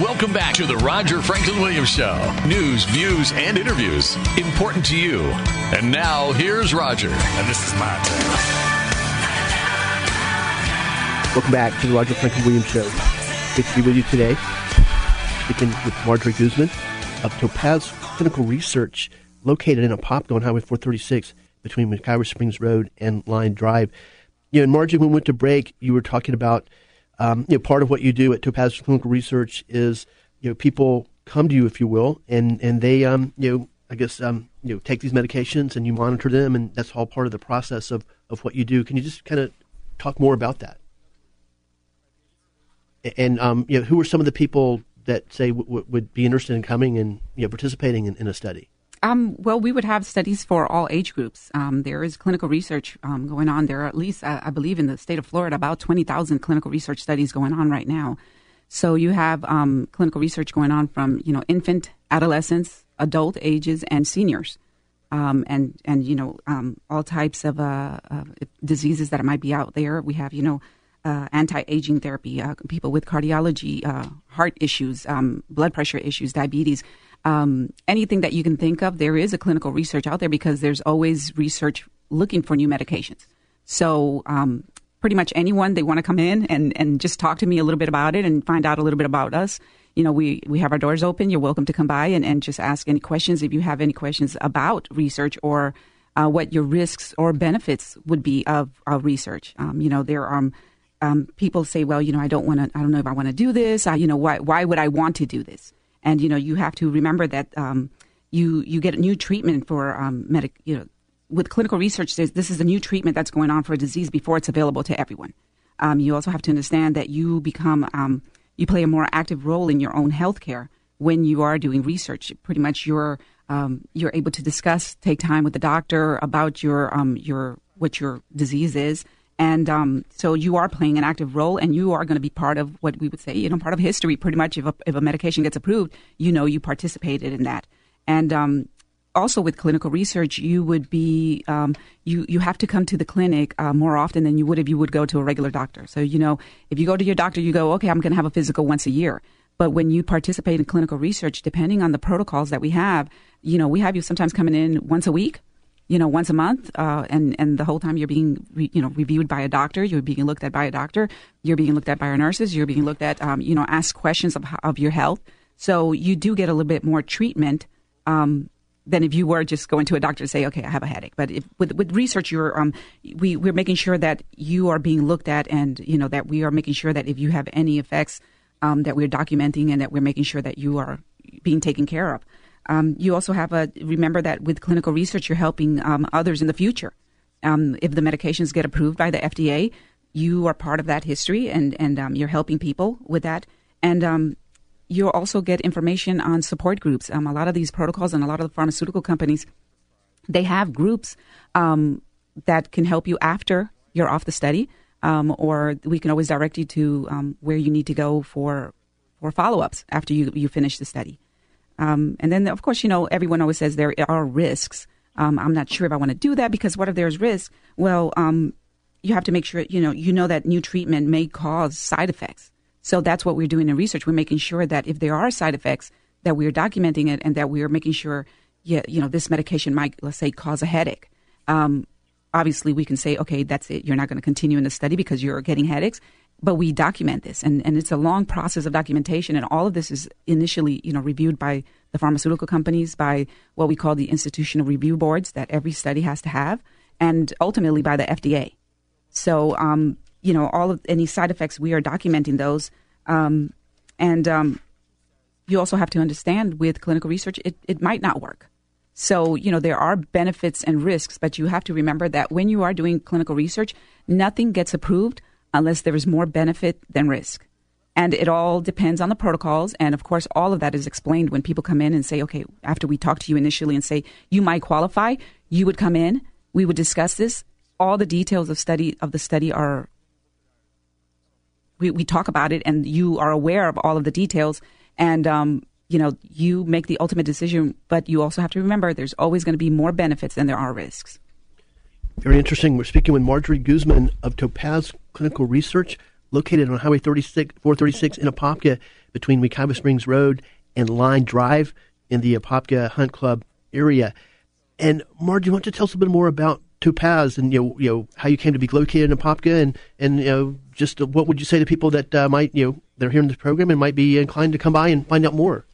Speaker 1: Welcome back to the Roger Franklin Williams Show. News, views, and interviews important to you. And now here's Roger.
Speaker 5: And this is my turn.
Speaker 3: Welcome back to the Roger Franklin Williams Show. Good to be with you today. Speaking with Marjorie Guzman of Topaz Clinical Research, located in Apopka on Highway 436 between Wekiwa Springs Road and Line Drive. You know, and Marjorie, when we went to break, you were talking about, um, you know, part of what you do at Topaz Clinical Research is, you know, people come to you, if you will, and and they, um, you know, I guess, um, you know, take these medications and you monitor them, and that's all part of the process of of what you do. Can you just kind of talk more about that? And um, you know, who are some of the people that say w- w- would be interested in coming and you know participating in, in a study?
Speaker 6: Um, well, we would have studies for all age groups. Um, there is clinical research um, going on. There are at least, uh, I believe, in the state of Florida, about 20,000 clinical research studies going on right now. So you have um, clinical research going on from, you know, infant, adolescents, adult ages, and seniors. Um, and, and, you know, um, all types of uh, diseases that might be out there. We have, you know, uh, anti-aging therapy, uh, people with cardiology, uh, heart issues, um, blood pressure issues, diabetes, um, anything that you can think of. There is a clinical research out there because there's always research looking for new medications. So um, pretty much anyone they want to come in and, and just talk to me a little bit about it and find out a little bit about us. You know, we, we have our doors open. You're welcome to come by and, and just ask any questions if you have any questions about research or uh, what your risks or benefits would be of, of research. Um, you know, there are um, people say, well, you know, I don't want to, I don't know if I want to do this. I, you know, why, why would I want to do this? And, you know, you have to remember that um, you, you get a new treatment for um, medic, you know, with clinical research, this is a new treatment that's going on for a disease before it's available to everyone. Um, you also have to understand that you become, um, you play a more active role in your own health care when you are doing research. Pretty much, you're um, you're able to discuss, take time with the doctor about your um, your what your disease is, and um, so you are playing an active role, and you are going to be part of what we would say, you know, part of history. Pretty much, if a, if a medication gets approved, you know, you participated in that, and um, also with clinical research, you would be um, you you have to come to the clinic uh, more often than you would if you would go to a regular doctor. So you know, if you go to your doctor, you go, okay, I'm going to have a physical once a year. But when you participate in clinical research, depending on the protocols that we have, you know, we have you sometimes coming in once a week, you know, once a month, uh, and and the whole time you're being, re, you know, reviewed by a doctor. You're being looked at by a doctor. You're being looked at by our nurses. You're being looked at, um, you know, asked questions of of your health. So you do get a little bit more treatment um, than if you were just going to a doctor to say, okay, I have a headache. But if, with with research, you're um, we we're making sure that you are being looked at, and you know that we are making sure that if you have any effects, um, that we're documenting, and that we're making sure that you are being taken care of. Um, you also have a remember that with clinical research, you're helping um, others in the future. Um, if the medications get approved by the FDA, you are part of that history, and and um, you're helping people with that. And um, you'll also get information on support groups. Um, a lot of these protocols and a lot of the pharmaceutical companies, they have groups that can help you after you're off the study, or we can always direct you to where you need to go for for follow ups after you you finish the study. Um, and then, of course, you know, everyone always says there are risks. Um, I'm not sure if I want to do that because what if there's risk? Well, um, you have to make sure, you know, you know that new treatment may cause side effects. So that's what we're doing in research. We're making sure that if there are side effects, that we're documenting it and that we're making sure, yeah, you know, this medication might, let's say, cause a headache. Um, obviously, we can say, okay, that's it. You're not going to continue in the study because you're getting headaches but we document this. And, and it's a long process of documentation. And all of this is initially you know reviewed by the pharmaceutical companies by what we call the institutional review boards that every study has to have and ultimately by the fda so um, you know all of any side effects we are documenting those. Um, and um, you also have to understand with clinical research it, it might not work. So you know there are benefits and risks but you have to remember that when you are doing clinical research nothing gets approved unless there is more benefit than risk. And it all depends on the protocols. And of course, all of that is explained when people come in and say, okay, after we talk to you initially and say, you might qualify, you would come in, we would discuss this. All the details of study of the study are we, we talk about it and you are aware of all of the details and um, you know you make the ultimate decision but you also have to remember there's always going to be more benefits than there are risks
Speaker 3: very interesting. We're speaking with Marjorie Guzman of Topaz Clinical Research, located on Highway 36, 436 in Apopka between Wekiwa Springs Road and Line Drive in the Apopka Hunt Club area. And Marjorie, you want to tell us a bit more about Topaz and you know, you know how you came to be located in Apopka and and you know just what would you say to people that uh, might you know they're hearing this program and might be inclined to come by and find out more?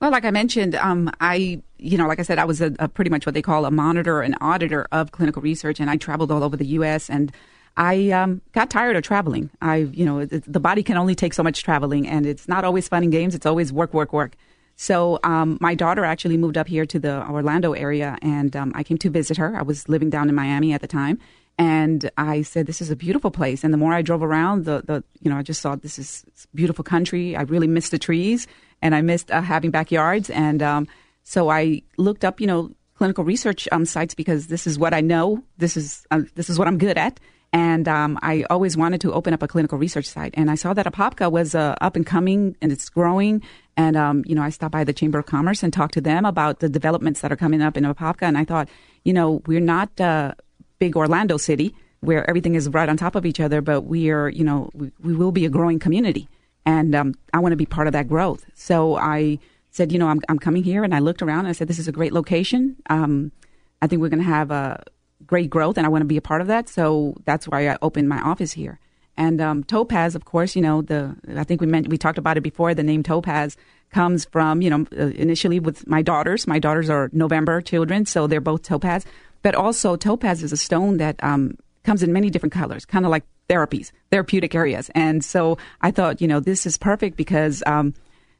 Speaker 6: Well, like I mentioned, um, I, you know, like I said, I was a, a pretty much what they call a monitor and auditor of clinical research, and I traveled all over the U.S. and I um, got tired of traveling. I, you know, it, the body can only take so much traveling, and it's not always fun and games. It's always work, work, work. So um, my daughter actually moved up here to the Orlando area, and um, I came to visit her. I was living down in Miami at the time, and I said, "This is a beautiful place." And the more I drove around, the the you know, I just saw this is beautiful country. I really missed the trees and I missed uh, having backyards. And um, so I looked up, you know, clinical research um, sites because this is what I know. This is uh, this is what I'm good at. And um, I always wanted to open up a clinical research site. And I saw that Apopka was uh, up and coming and it's growing. And, um, you know, I stopped by the Chamber of Commerce and talked to them about the developments that are coming up in Apopka. And I thought, you know, we're not uh, big Orlando city. where everything is right on top of each other, but we are, you know, we, we will be a growing community. And um, I want to be part of that growth. So I said, you know, I'm, I'm coming here. And I looked around and I said, this is a great location. Um, I think we're going to have a great growth and I want to be a part of that. So that's why I opened my office here. And um, Topaz, of course, you know, the I think we meant, we talked about it before. The name Topaz comes from, you know, uh, initially with my daughters. My daughters are November children, so they're both Topaz. But also, Topaz is a stone that um, comes in many different colors, kind of like therapies, therapeutic areas. And so I thought, you know, this is perfect because um,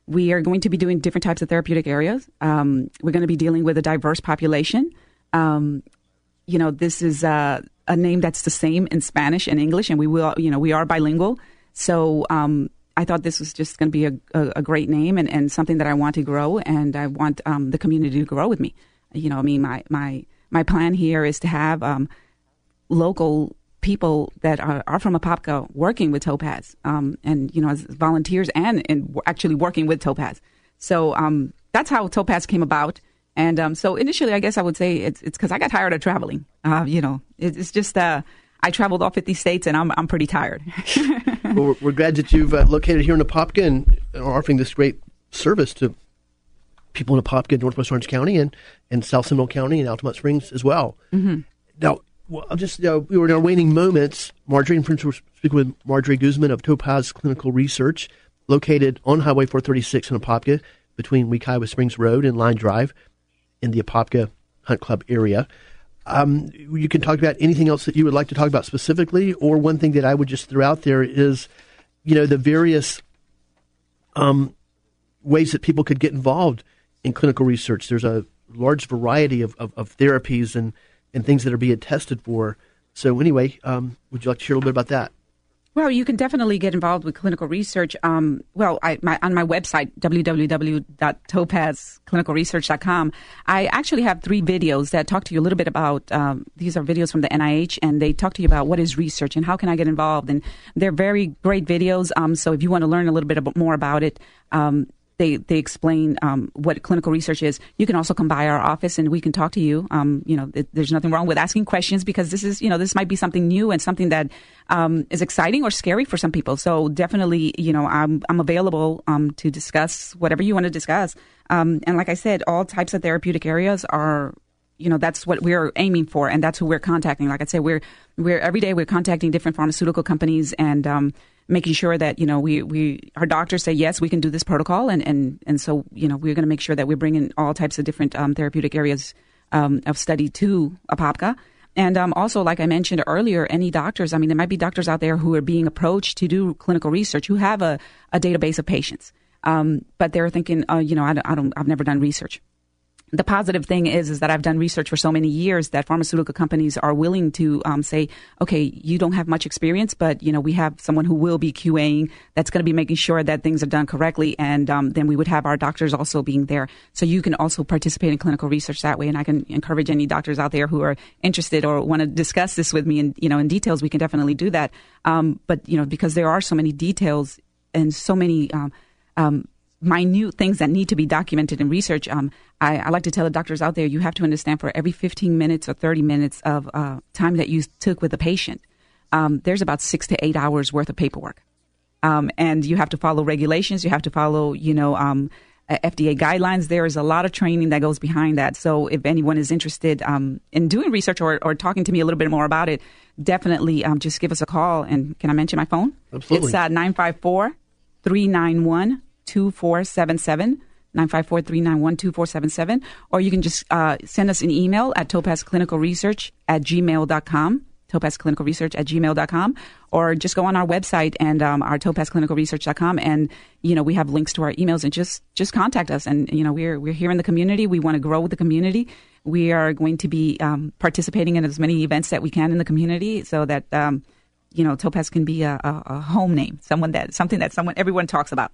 Speaker 6: we are going to be doing different types of therapeutic areas. Um, we're going to be dealing with a diverse population. Um, you know, this is uh, a name that's the same in Spanish and English, and we will, you know, we are bilingual. So um, I thought this was just going to be a, a, a, great name and, and something that I want to grow, and I want um, the community to grow with me. You know, I mean, my my my plan here is to have um, local people that are, are, from Apopka working with Topaz, um, and you know, as volunteers and, and actually working with Topaz. So um, that's how Topaz came about. And um, so initially, I guess I would say it's it's because I got tired of traveling. Uh, you know, it, it's just uh, I traveled all 50 states, and I'm I'm pretty tired.
Speaker 3: well, we're, we're, glad that you've uh, located here in Apopka and are offering this great service to people in Apopka, Northwest Orange County, and, and South Seminole County, and Altamonte Springs as well.
Speaker 6: Mm-hmm.
Speaker 3: Now, well, I'll just, you know, we were in our waning moments. Marjorie and Prince were speaking with Marjorie Guzman of Topaz Clinical Research, located on Highway 436 in Apopka between Wekiwa Springs Road and Line Drive in the Apopka Hunt Club area. Um, you can talk about anything else that you would like to talk about specifically, or one thing that I would just throw out there is, you know, the various um, ways that people could get involved in clinical research. There's a large variety of, of, of therapies and and things that are being tested for. So, anyway, um, would you like to share a little bit about that?
Speaker 6: Well, you can definitely get involved with clinical research. Um, well, I, my, on my website, www.topazclinicalresearch.com, I actually have three videos that talk to you a little bit about. Um, these are videos from the NIH, and they talk to you about what is research and how can I get involved. And they're very great videos. Um, so if you want to learn a little bit more about it, um, they they explain um, what clinical research is. You can also come by our office and we can talk to you. Um, you know, it, there's nothing wrong with asking questions because this is you know this might be something new and something that um, is exciting or scary for some people. So definitely, you know, I'm I'm available um, to discuss whatever you want to discuss. Um, and like I said, all types of therapeutic areas are you know that's what we're aiming for and that's who we're contacting. Like i said we're we're every day we're contacting different pharmaceutical companies and um, making sure that you know we we our doctors say yes we can do this protocol and and and so you know we're going to make sure that we're bringing all types of different um, therapeutic areas um, of study to apopka. And um, also like i mentioned earlier any doctors i mean there might be doctors out there who are being approached to do clinical research who have a, a database of patients. Um, but they're thinking uh, you know I I don't i've never done research the positive thing is is that I've done research for so many years that pharmaceutical companies are willing to um, say, okay, you don't have much experience, but you know we have someone who will be QAing that's going to be making sure that things are done correctly, and um, then we would have our doctors also being there, so you can also participate in clinical research that way. And I can encourage any doctors out there who are interested or want to discuss this with me and you know in details, we can definitely do that. Um, but you know because there are so many details and so many um, um, minute things that need to be documented in research. Um, I, I, like to tell the doctors out there, you have to understand for every 15 minutes or 30 minutes of uh, time that you took with a patient, um, there's about six to eight hours worth of paperwork. Um, and you have to follow regulations. You have to follow, you know, um, FDA guidelines. There is a lot of training that goes behind that. So if anyone is interested um, in doing research or, or, talking to me a little bit more about it, definitely um, just give us a call. And can I mention my phone?
Speaker 3: Absolutely.
Speaker 6: It's uh, 954 391 2477. 954-391-2477 or you can just uh, send us an email at topazclinicalresearch at gmail.com topazclinicalresearch at gmail.com or just go on our website and um, our topazclinicalresearch.com and you know we have links to our emails and just just contact us and you know we're we're here in the community we want to grow with the community we are going to be um, participating in as many events that we can in the community so that um, you know topaz can be a, a, a home name someone that something that someone everyone talks about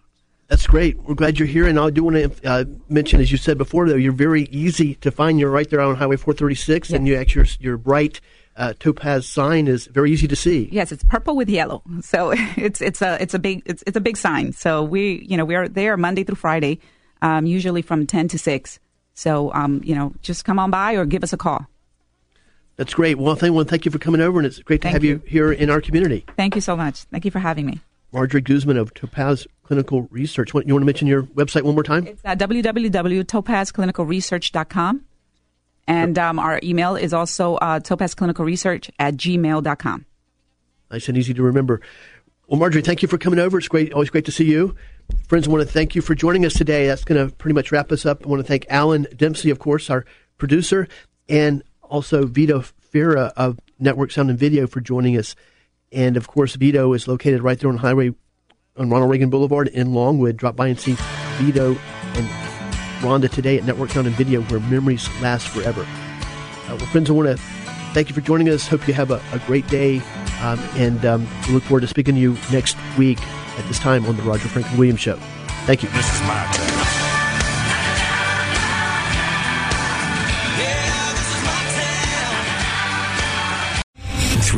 Speaker 3: that's great. We're glad you're here. And I do want to uh, mention, as you said before, though, you're very easy to find. You're right there on Highway 436, yes. and you actually your, your bright uh, topaz sign is very easy to see.
Speaker 6: Yes, it's purple with yellow, so it's it's a it's a big it's it's a big sign. So we you know we are there Monday through Friday, um, usually from ten to six. So um, you know just come on by or give us a call.
Speaker 3: That's great. Well, I want to thank you for coming over, and it's great to
Speaker 6: Thank
Speaker 3: have you.
Speaker 6: you.
Speaker 3: here in our community.
Speaker 6: Thank you so much. Thank you for having me.
Speaker 3: Marjorie Guzman of Topaz Clinical Research. What, you want to mention your website one more time?
Speaker 6: It's uh, www.topazclinicalresearch.com. And um, our email is also uh, topazclinicalresearch at gmail.com.
Speaker 3: Nice and easy to remember. Well, Marjorie, thank you for coming over. It's great, always great to see you. Friends, I want to thank you for joining us today. That's going to pretty much wrap us up. I want to thank Alan Dempsey, of course, our producer, and also Vito Fira of Network Sound and Video for joining us. And of course, Vito is located right there on Highway on Ronald Reagan Boulevard in Longwood. Drop by and see Vito and Rhonda today at Network Sound and Video, where memories last forever. Uh, well, friends, I want to thank you for joining us. Hope you have a, a great day, um, and um, we look forward to speaking to you next week at this time on the Roger Franklin Williams Show. Thank you.
Speaker 2: This is my town.